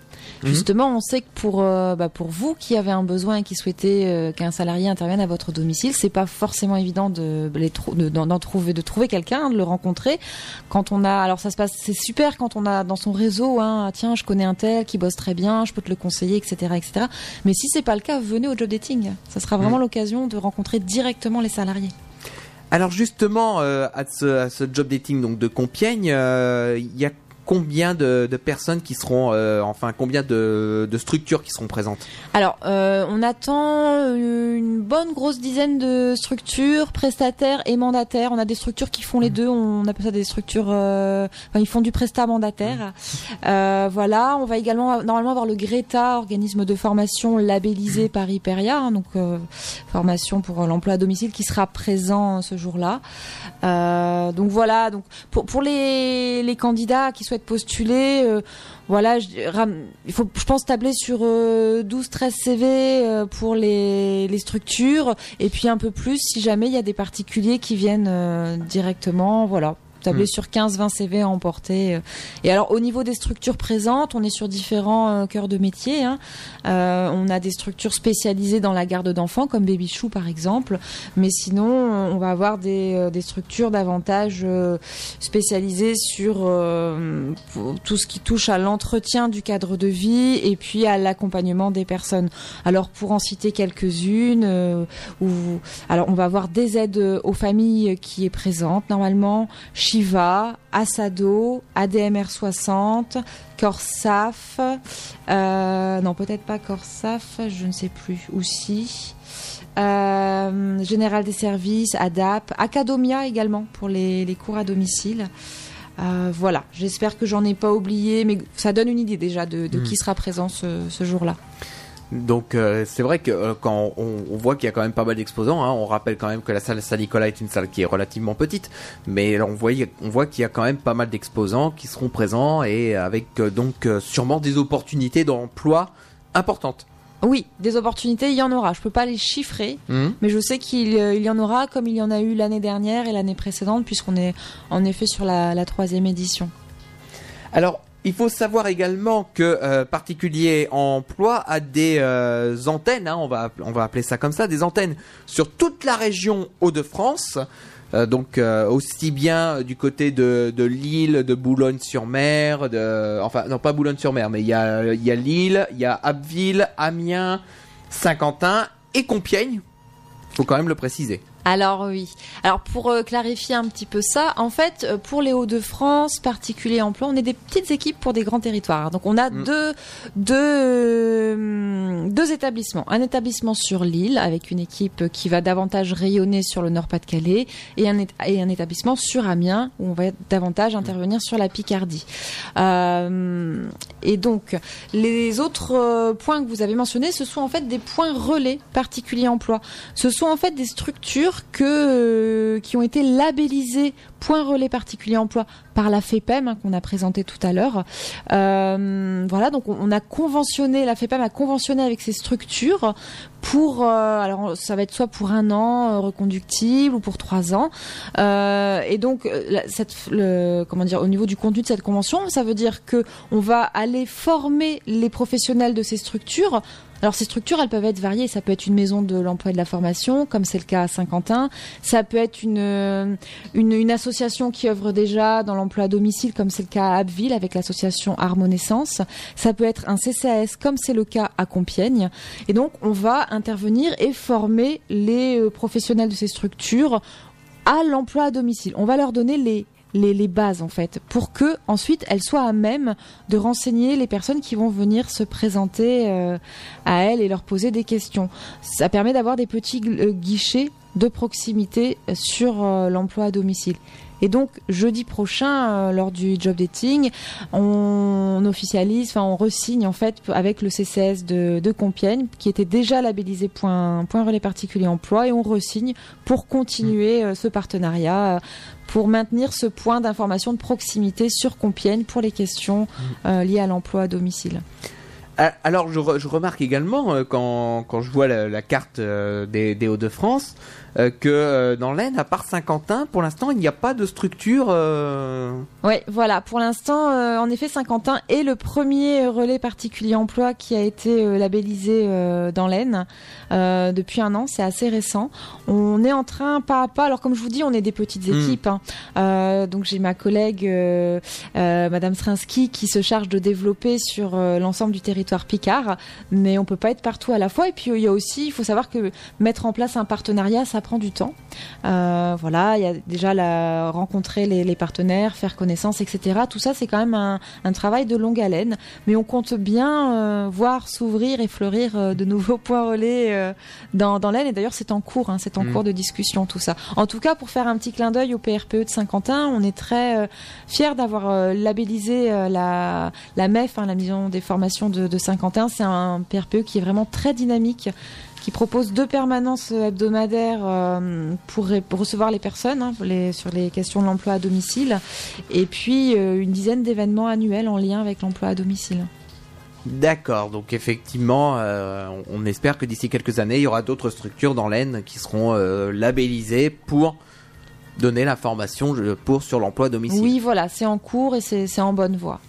Mhm. Justement, on sait que pour euh, bah, pour vous qui avez un besoin et qui souhaitez euh, qu'un salarié intervienne à votre domicile, c'est pas forcément évident de les trou- d'en trouver de trouver quelqu'un, de le rencontrer. Quand on a, alors ça se passe, c'est super quand on a dans son réseau, hein, ah, tiens, je connais un tel qui bosse très bien, je peux te le conseiller, etc., etc. Mais si c'est pas le cas, venez au job dating. Ça sera vraiment Mhm. l'occasion de rencontrer directement les salariés. Alors justement, euh, à, ce, à ce job dating donc de Compiègne, euh, il y a combien de, de personnes qui seront, euh, enfin combien de, de structures qui seront présentes Alors, euh, on attend euh, une bonne grosse dizaine de structures, prestataires et mandataires. On a des structures qui font les deux. On appelle ça des structures. euh, enfin, ils font du prestat mandataire. Euh, voilà. On va également normalement avoir le Greta, organisme de formation labellisé par Hyperia, hein, donc formation pour l'emploi à domicile, qui sera présent ce jour-là. Donc voilà. Donc pour pour les les candidats qui souhaitent postuler. euh, voilà, je, il faut, je pense, tabler sur euh, 12-13 CV euh, pour les, les structures, et puis un peu plus si jamais il y a des particuliers qui viennent euh, directement, voilà. Tabler Mm. sur 15-20 CV à emporter. euh. Et alors, au niveau des structures présentes, on est sur différents euh, cœurs de métier. hein. Euh, on a des structures spécialisées dans la garde d'enfants, comme Baby Chou par exemple. Mais sinon, on va avoir des, des structures davantage spécialisées sur tout ce qui touche à l'entretien du cadre de vie et puis à l'accompagnement des personnes. Alors pour en citer quelques-unes, où, alors on va avoir des aides aux familles qui est présente normalement, Shiva, Asado, ADMR 60, Corsaf, euh, non peut-être pas Corsaf, je ne sais plus, aussi. Euh, Général des services, ADAP, Academia également pour les, les cours à domicile. Euh, voilà, j'espère que j'en ai pas oublié, mais ça donne une idée déjà de, de Mm. qui sera présent ce, ce jour-là. Donc euh, c'est vrai que euh, quand on, on voit qu'il y a quand même pas mal d'exposants, hein, on rappelle quand même que la salle Saint-Nicolas est une salle qui est relativement petite, mais on voit, on voit qu'il y a quand même pas mal d'exposants qui seront présents et avec euh, donc euh, sûrement des opportunités d'emploi importantes. Oui, des opportunités, il y en aura. Je peux pas les chiffrer, Mhm. mais je sais qu'il il y en aura comme il y en a eu l'année dernière et l'année précédente, puisqu'on est en effet sur la, la troisième édition. Alors, il faut savoir également que euh, Particulier Emploi a des euh, antennes, hein, on, va, appeler ça comme ça, des antennes sur toute la région Hauts-de-France. Euh, donc aussi bien du côté de, Lille, de Boulogne-sur-Mer, enfin non pas Boulogne-sur-Mer, mais il y a il y a Lille, il y a Abbeville, Amiens, Saint-Quentin et Compiègne. Faut quand même le préciser. Alors oui. Alors pour euh, clarifier un petit peu ça, en fait, euh, pour les Hauts-de-France, particulier emploi, on est des petites équipes pour des grands territoires. Donc on a Mm. deux, deux, euh, deux établissements. Un établissement sur l'île avec une équipe qui va davantage rayonner sur le Nord-Pas-de-Calais et un, et un établissement sur Amiens où on va davantage intervenir sur la Picardie. Euh, et donc les autres points que vous avez mentionnés, ce sont en fait des points relais particuliers emploi. Ce sont en fait des structures euh, qui ont été labellisées point relais particulier emploi par la FEPEM hein, qu'on a présenté tout à l'heure. Euh, voilà, donc on, a conventionné, la FEPEM a conventionné avec ces structures pour, euh, alors ça va être soit pour un an reconductible ou pour trois ans. Et donc, dire, au niveau du contenu de cette convention, ça veut dire que on va aller former les professionnels de ces structures. Alors ces structures, elles peuvent être variées. Ça peut être une maison de l'emploi et de la formation, comme c'est le cas à Saint-Quentin. Ça peut être une, euh, une, association qui œuvre déjà dans l'emploi à domicile, comme c'est le cas à Abbeville avec l'association Harmonescence. Ça peut être un CCAS, comme c'est le cas à Compiègne. Et donc, on va intervenir et former les euh, professionnels de ces structures à l'emploi à domicile. On va leur donner les les, bases en fait, pour que ensuite elles soient à même de renseigner les personnes qui vont venir se présenter euh, à elles et leur poser des questions. Ça permet d'avoir des petits euh, guichets de proximité euh, sur l'emploi à domicile. Et donc jeudi prochain, euh, lors du job dating, on officialise, enfin on resigne en fait avec le CCS de, de Compiègne, qui était déjà labellisé point, point relais particulier emploi, et on resigne pour continuer euh, ce partenariat, euh, pour maintenir ce point d'information de proximité sur Compiègne pour les questions euh, liées à l'emploi à domicile. Ah, Alors, je, re- je remarque également, euh, quand, quand je vois la, la carte euh, des, des Hauts-de-France, euh, que euh, dans l'Aisne, à part Saint-Quentin, pour l'instant, il n'y a pas de structure. euh, Oui, voilà. Pour l'instant, en effet, Saint-Quentin est le premier relais particulier emploi qui a été labellisé dans l'Aisne depuis un an. C'est assez récent. On est en train, pas à pas. Alors, comme je vous dis, on est des petites Mm. équipes. hein. Donc, j'ai ma collègue Madame Srinsky qui se charge de développer sur l'ensemble du territoire Picard. Mais on peut pas être partout à la fois. Et puis, il y a aussi, il faut savoir que mettre en place un partenariat, ça prend du temps. Euh, voilà, il y a déjà la, rencontrer les, les partenaires, faire connaissance, etc. Tout ça, c'est quand même un, un travail de longue haleine. Mais on compte bien euh, voir s'ouvrir et fleurir euh, de nouveaux points relais dans, dans l'Aisne. Et d'ailleurs, c'est en cours, hein, c'est en Mm. cours de discussion, tout ça. En tout cas, pour faire un petit clin d'œil au PRPE de Saint-Quentin, on est très fiers d'avoir labellisé la, la MEF, hein, la maison des formations de, de Saint-Quentin. C'est un PRPE qui est vraiment très dynamique qui propose deux permanences hebdomadaires euh, pour, recevoir les personnes hein, les- sur les questions de l'emploi à domicile, et puis euh, une dizaine d'événements annuels en lien avec l'emploi à domicile. D'accord, donc effectivement, euh, on, espère que d'ici quelques années, il y aura d'autres structures dans l'Aisne qui seront euh, labellisées pour donner l'information je- pour sur l'emploi à domicile. Oui, voilà, c'est en cours et c'est c'est en bonne voie.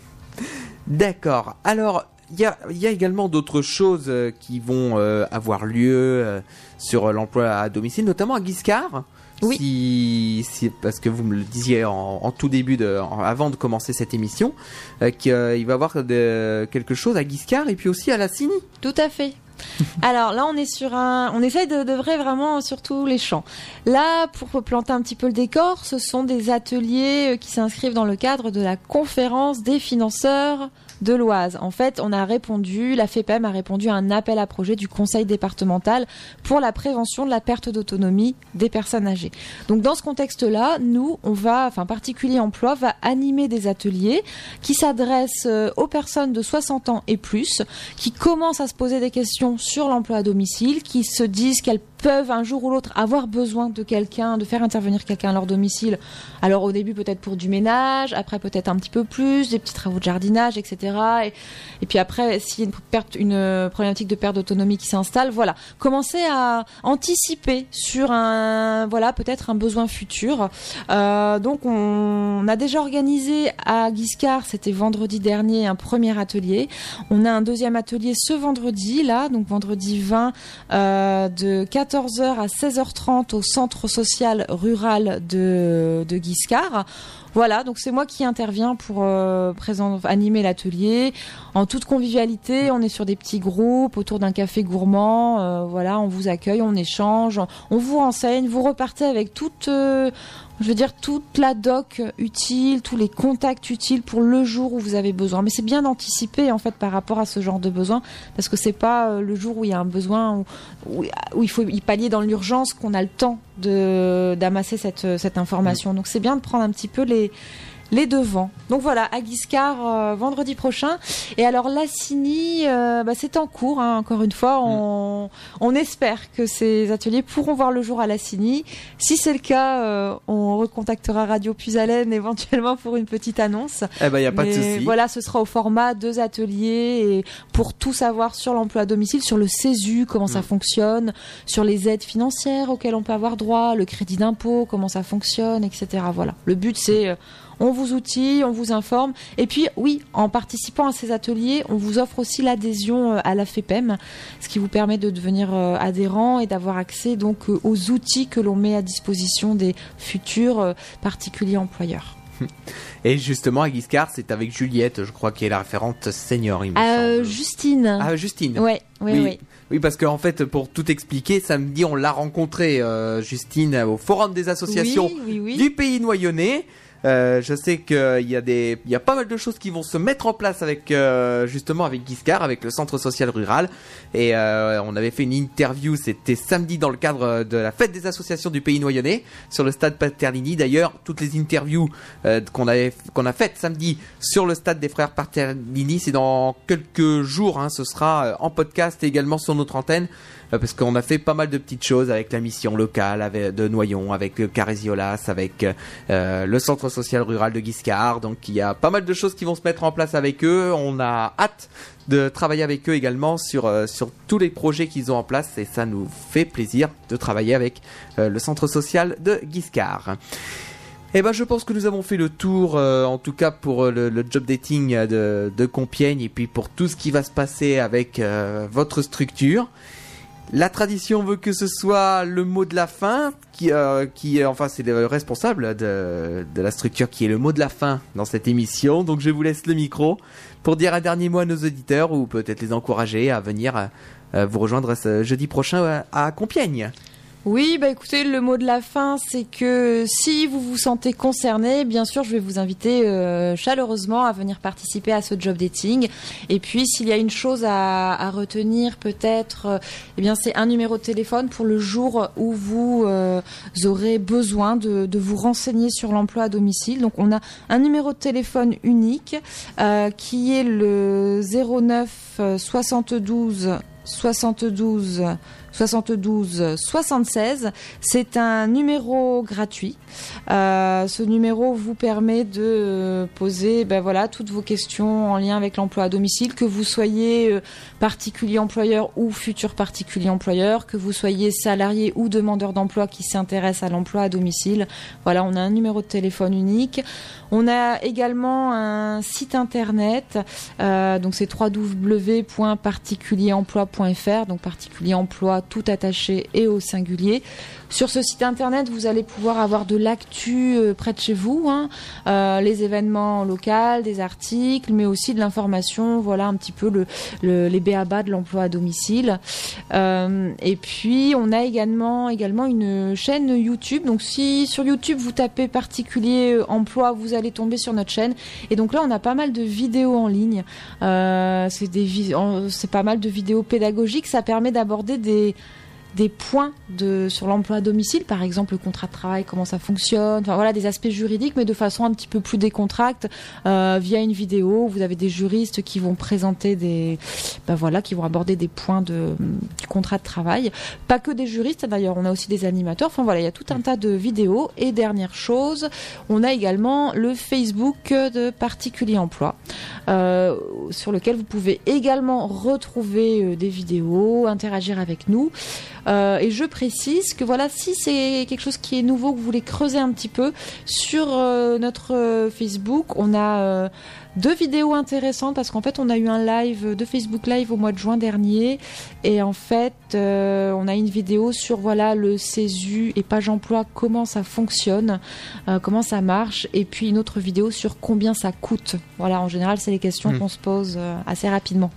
D'accord. Alors, il y a, il y a également d'autres choses euh, qui vont euh, avoir lieu euh, sur l'emploi à domicile, notamment à Guiscard. Oui. Si, si- parce que vous me le disiez en, en tout début, de, en- avant de commencer cette émission, euh, qu'il va y avoir de- quelque chose à Guiscard et puis aussi à la Cini. Tout à fait. Alors là, on est sur un, on essaye de, de vrai vraiment sur tous les champs. Là, pour planter un petit peu le décor, ce sont des ateliers qui s'inscrivent dans le cadre de la conférence des financeurs de l'Oise. En fait, on a répondu, la FEPEM a répondu à un appel à projet du Conseil départemental pour la prévention de la perte d'autonomie des personnes âgées. Donc dans ce contexte-là, nous, on va, enfin particulier emploi, va animer des ateliers qui s'adressent euh, aux personnes de 60 ans et plus, qui commencent à se poser des questions sur l'emploi à domicile, qui se disent qu'elles peuvent un jour ou l'autre avoir besoin de quelqu'un, de faire intervenir quelqu'un à leur domicile. Alors au début peut-être pour du ménage, après peut-être un petit peu plus, des petits travaux de jardinage, etc. Et, puis après, s'il y a une, perte, une euh, problématique de perte d'autonomie qui s'installe, voilà, commencer à anticiper sur un, voilà, peut-être un besoin futur. Euh, donc on a déjà organisé à Guiscard, c'était vendredi dernier, un premier atelier. On a un deuxième atelier ce vendredi, là, donc vendredi 20, euh, de 14h à 16h30 au centre social rural de, Guiscard. Voilà, donc c'est moi qui interviens pour euh, animer l'atelier en toute convivialité. On est sur des petits groupes autour d'un café gourmand. euh, voilà, on vous accueille, on échange, on vous renseigne. Vous repartez avec toute, euh, je veux dire, toute la doc utile, tous les contacts utiles pour le jour où vous avez besoin. Mais c'est bien d'anticiper en fait par rapport à ce genre de besoin parce que c'est pas euh, le jour où il y a un besoin où, où, où il faut y pallier dans l'urgence qu'on a le temps de d'amasser cette cette information. Donc c'est bien de prendre un petit peu les les devants. Donc voilà, à Guiscard euh, vendredi prochain. Et alors Lassini, euh, bah, c'est en cours. hein, encore une fois, on, on espère que ces ateliers pourront voir le jour à Lassini. Si c'est le cas, euh, on recontactera Radio Puisalène éventuellement pour une petite annonce. Eh ben, il y a pas de Mais souci. Voilà, ce sera au format deux ateliers et pour tout savoir sur l'emploi à domicile, sur le CESU, comment ça Mm. fonctionne, sur les aides financières auxquelles on peut avoir droit, le crédit d'impôt, comment ça fonctionne, etc. Voilà. Le but, c'est euh, on vous outille, on vous informe. Et puis, oui, en participant à ces ateliers, on vous offre aussi l'adhésion euh, à la FEPEM, ce qui vous permet de devenir euh, adhérent et d'avoir accès donc euh, aux outils que l'on met à disposition des futurs particuliers employeurs. Et justement, à Guiscard, c'est avec Juliette, je crois, qui est la référente senior, il me Euh, semble. Justine. Ah, Justine. Ouais, ouais, Oui. ouais. Oui, parce qu'en fait, pour tout expliquer, samedi, on l'a rencontrée, euh, Justine, au Forum des associations Oui, oui, oui. du pays noyonnais. Euh, je sais qu'il y a des, il y a pas mal de choses qui vont se mettre en place avec euh, justement avec Guiscard, avec le centre social rural. Et euh, on avait fait une interview, c'était samedi dans le cadre de la fête des associations du pays noyonnais sur le stade Paternini. D'ailleurs, toutes les interviews euh, qu'on avait, qu'on a faites samedi sur le stade des frères Paternini, c'est dans quelques jours. Hein, ce sera euh, en podcast et également sur notre antenne euh, parce qu'on a fait pas mal de petites choses avec la mission locale avec, de Noyon, avec euh, Carésiolas, avec euh, le centre social rural de Guiscard. Donc il y a pas mal de choses qui vont se mettre en place avec eux. On a hâte de travailler avec eux également sur, euh, sur tous les projets qu'ils ont en place et ça nous fait plaisir de travailler avec euh, le centre social de Guiscard. Eh ben, je pense que nous avons fait le tour, euh, en tout cas pour euh, le, le job dating euh, de, de Compiègne et puis pour tout ce qui va se passer avec euh, votre structure. La tradition veut que ce soit le mot de la fin, qui, euh, qui est- enfin, c'est le responsable de, la structure qui est le mot de la fin dans cette émission. Donc, je vous laisse le micro pour dire un dernier mot à nos auditeurs ou peut-être les encourager à venir euh, euh, vous rejoindre ce jeudi prochain à Compiègne. Oui, bah écoutez, le mot de la fin, c'est que si vous vous sentez concerné, bien sûr, je vais vous inviter euh, chaleureusement à venir participer à ce job dating. Et puis, s'il y a une chose à, retenir, peut-être, euh, eh bien, c'est un numéro de téléphone pour le jour où vous euh, aurez besoin de, de vous renseigner sur l'emploi à domicile. Donc, on a un numéro de téléphone unique euh, qui est le 09 euh, 72 72 72 76. C'est un numéro gratuit. Euh, ce numéro vous permet de poser ben voilà, toutes vos questions en lien avec l'emploi à domicile, que vous soyez euh, particulier employeur ou futur particulier employeur, que vous soyez salarié ou demandeur d'emploi qui s'intéresse à l'emploi à domicile. Voilà, on a un numéro de téléphone unique. On a également un site internet, euh, donc c'est www.particulieremploi.fr, donc particulier emploi tout attaché et au singulier. Sur ce site internet, vous allez pouvoir avoir de l'actu euh, près de chez vous, hein, euh, les événements locaux, des articles, mais aussi de l'information, voilà un petit peu le, le- les béabas de l'emploi à domicile. Euh, et puis, on a également, une chaîne YouTube. Donc, si sur YouTube vous tapez particulier emploi, vous allez tomber sur notre chaîne. Et donc là, on a pas mal de vidéos en ligne. C'est pas mal de vidéos pédagogiques. Ça permet d'aborder des des points de sur l'emploi à domicile, par exemple le contrat de travail, comment ça fonctionne, enfin voilà des aspects juridiques, mais de façon un petit peu plus décontracte euh, via une vidéo. Vous avez des juristes qui vont présenter des, ben voilà, qui vont aborder des points de du contrat de travail. Pas que des juristes d'ailleurs, on a aussi des animateurs. Enfin voilà, il y a tout un tas de vidéos. Et dernière chose, on a également le Facebook de Particulier Emploi, euh, sur lequel vous pouvez également retrouver euh, des vidéos, interagir avec nous. Euh, et je précise que voilà, si c'est quelque chose qui est nouveau, que vous voulez creuser un petit peu, sur euh, notre euh, Facebook, on a deux vidéos intéressantes parce qu'en fait, on a eu un live de Facebook Live au mois de juin dernier. Et en fait, euh, on a une vidéo sur voilà le CESU et page emploi, comment ça fonctionne, euh, comment ça marche. Et puis une autre vidéo sur combien ça coûte. Voilà, en général, c'est les questions Hmm. qu'on se pose euh, assez rapidement.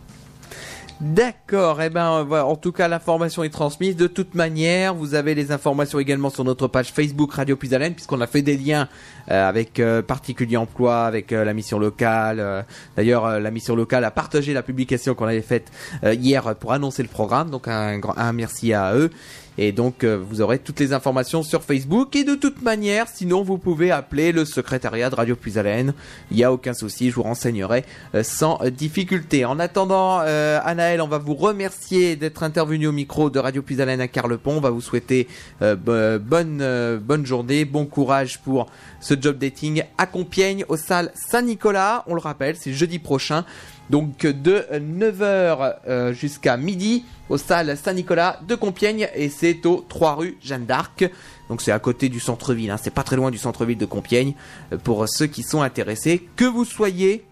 D'accord, eh ben en tout cas l'information est transmise. De toute manière, vous avez les informations également sur notre page Facebook Radio Puisalène, puisqu'on a fait des liens euh, avec euh, particulier emploi, avec euh, la mission locale. D'ailleurs, la mission locale a partagé la publication qu'on avait faite hier pour annoncer le programme, donc un, grand, un merci à eux. Et donc euh, vous aurez toutes les informations sur Facebook. Et de toute manière, sinon vous pouvez appeler le secrétariat de Radio Plus Haleine. Il n'y a aucun souci, je vous renseignerai euh, sans difficulté. En attendant, euh, Anaël, on va vous remercier d'être intervenu au micro de Radio Plus Haleine à Carlepont. On va vous souhaiter bo- bonne, bonne journée, bon courage pour ce job dating à Compiègne, aux salles Saint-Nicolas. On le rappelle, c'est jeudi prochain. Donc de 9h jusqu'à midi aux salles Saint-Nicolas de Compiègne et c'est au 3 rue Jeanne d'Arc. Donc c'est à côté du centre-ville, hein. c'est pas très loin du centre-ville de Compiègne euh, pour ceux qui sont intéressés, que vous soyez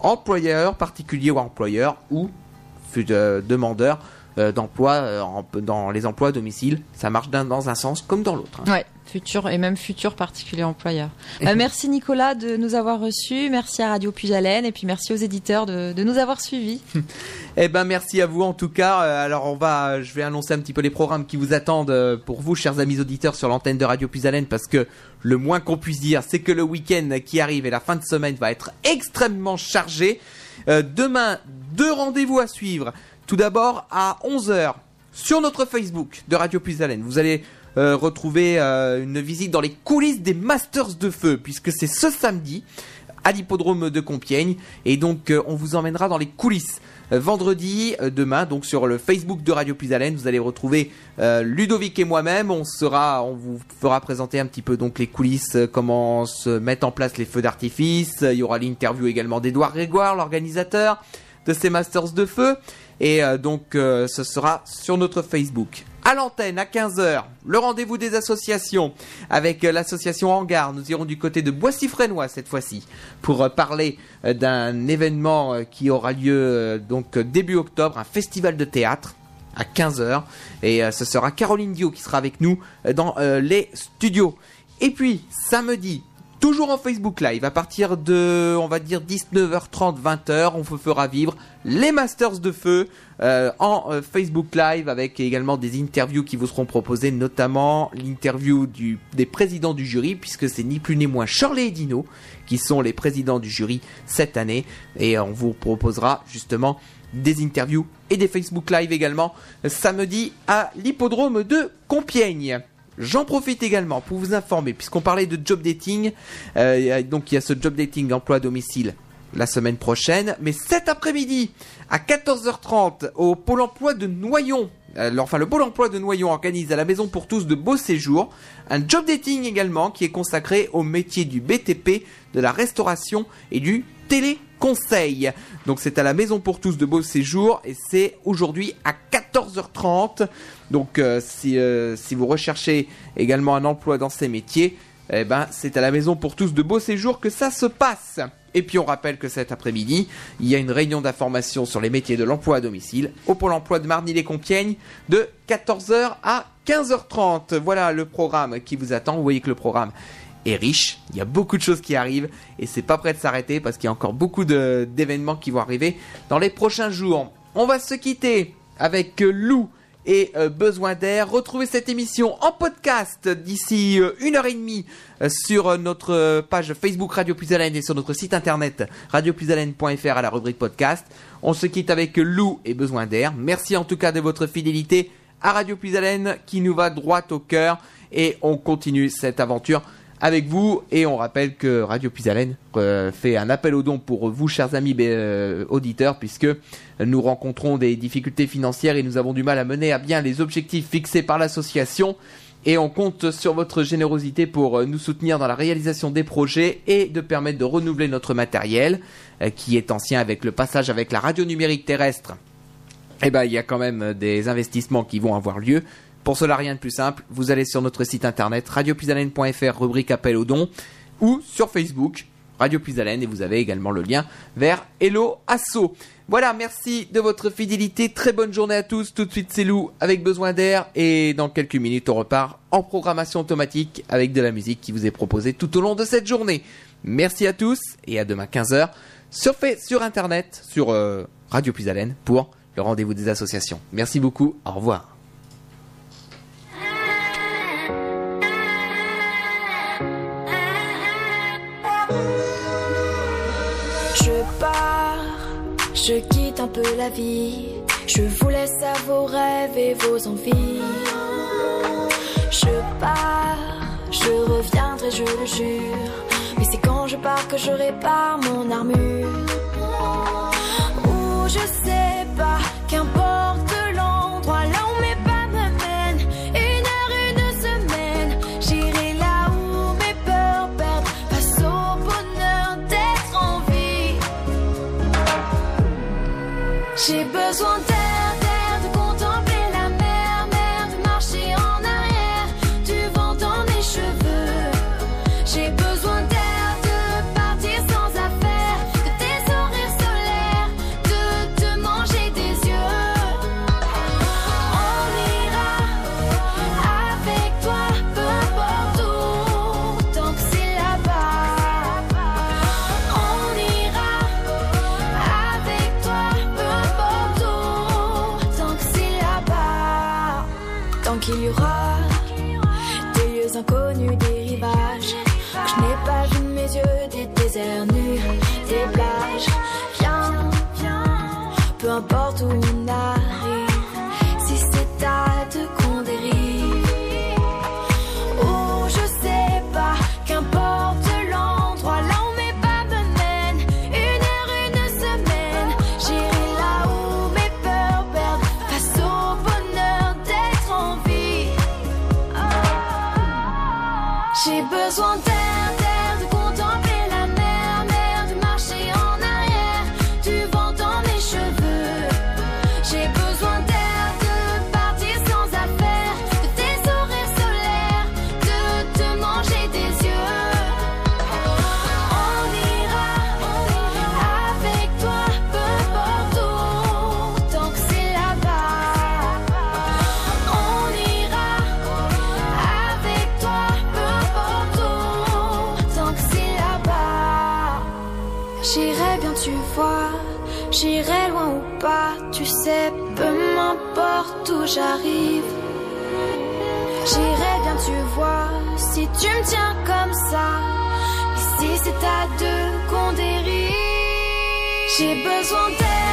employeur, particulier ou employeur ou euh, demandeur euh, d'emploi euh, dans les emplois à domicile, ça marche dans un sens comme dans l'autre. hein. Futur et même futur particulier employeur. Bah, merci Nicolas de nous avoir reçus, merci à Radio Pujalène et puis merci aux éditeurs de, de nous avoir suivis. Eh ben merci à vous en tout cas. Euh, Alors on va, je vais annoncer un petit peu les programmes qui vous attendent euh, pour vous, chers amis auditeurs, sur l'antenne de Radio Puisalène, parce que le moins qu'on puisse dire, c'est que le week-end qui arrive et la fin de semaine va être extrêmement chargé. Euh, demain, deux rendez-vous à suivre. Tout d'abord à 11h sur notre Facebook de Radio Puisalène. Vous allez euh, retrouver euh, une visite dans les coulisses des Masters de Feu, puisque c'est ce samedi à l'hippodrome de Compiègne. Et donc, euh, on vous emmènera dans les coulisses. Vendredi, demain, donc sur le Facebook de Radio Plus Haleine, vous allez retrouver Ludovic et moi-même. On sera, on vous fera présenter un petit peu donc les coulisses, comment se mettent en place les feux d'artifice. Il y aura l'interview également d'Edouard Grégoire, l'organisateur de ces Masters de Feu. Et donc, ce sera sur notre Facebook. À l'antenne, à 15h, le rendez-vous des associations avec euh, l'association Hangar. Nous irons du côté de Boissy-Frénois cette fois-ci pour euh, parler euh, d'un événement qui aura lieu donc début octobre, un festival de théâtre à 15h. Et ce sera Caroline Dio qui sera avec nous dans les studios. Et puis, samedi, toujours en Facebook Live, à partir de, on va dire, 19h30, 20h, on vous fera vivre les Masters de Feu euh, en euh, Facebook Live avec également des interviews qui vous seront proposées, notamment l'interview des présidents du jury, puisque c'est ni plus ni moins Shirley et Dino qui sont les présidents du jury cette année. Et on vous proposera justement des interviews et des Facebook Live également euh, samedi à l'hippodrome de Compiègne. J'en profite également pour vous informer, puisqu'on parlait de job dating, euh, a- donc il y a ce job dating emploi à domicile la semaine prochaine, mais cet après-midi à 14h30 au Pôle emploi de Noyon, euh, enfin le Pôle emploi de Noyon organise à la Maison pour tous de beaux séjours un job dating également qui est consacré au métier du BTP, de la restauration et du téléconseil. Donc c'est à la Maison pour tous de beaux séjours et c'est aujourd'hui à 14h30. Donc euh, si, euh, si vous recherchez également un emploi dans ces métiers, eh ben c'est à la Maison pour tous de beaux séjours que ça se passe. Et puis on rappelle que cet après-midi, il y a une réunion d'information sur les métiers de l'emploi à domicile au Pôle emploi de Marny-les-Compiègnes de 14h à 15h30. Voilà le programme qui vous attend. Vous voyez que le programme est riche, il y a beaucoup de choses qui arrivent et c'est pas prêt de s'arrêter parce qu'il y a encore beaucoup d'événements qui vont arriver dans les prochains jours. On va se quitter avec euh, Lou et euh, Besoin d'air. Retrouvez cette émission en podcast d'ici euh, une heure et demie euh, sur notre page Facebook Radio Plus Haleine et sur notre site internet radioplushaleine.fr à la rubrique podcast. On se quitte avec Lou et Besoin d'air. Merci en tout cas de votre fidélité à Radio Plus Haleine qui nous va droit au cœur et on continue cette aventure avec vous. Et on rappelle que Radio Puisalène euh, fait un appel aux dons pour vous chers amis euh, auditeurs puisque nous rencontrons des difficultés financières et nous avons du mal à mener à bien les objectifs fixés par l'association. Et on compte sur votre générosité pour euh, nous soutenir dans la réalisation des projets et de permettre de renouveler notre matériel euh, qui est ancien avec le passage avec la radio numérique terrestre. Eh ben, il y a quand même des investissements qui vont avoir lieu. Pour cela, rien de plus simple. Vous allez sur notre site internet radiopuisalène.fr, rubrique appel aux dons, ou sur Facebook, Radio Puisalène, et vous avez également le lien vers Hello Asso. Voilà, merci de votre fidélité. Très bonne journée à tous. Tout de suite, c'est Lou avec besoin d'air. Et dans quelques minutes, on repart en programmation automatique avec de la musique qui vous est proposée tout au long de cette journée. Merci à tous et à demain 15h sur, sur internet, sur euh, Radio Puisalène pour le rendez-vous des associations. Merci beaucoup. Au revoir. Je quitte un peu la vie, je vous laisse à vos rêves et vos envies. Je pars, je reviendrai, je le jure. Mais c'est quand je pars que je répare mon armure. Ou je sais pas, qu'importe. just want j'arrive. J'irai bien, tu vois, si tu me tiens comme ça. Ici, c'est à deux qu'on dérive. J'ai besoin d'aide.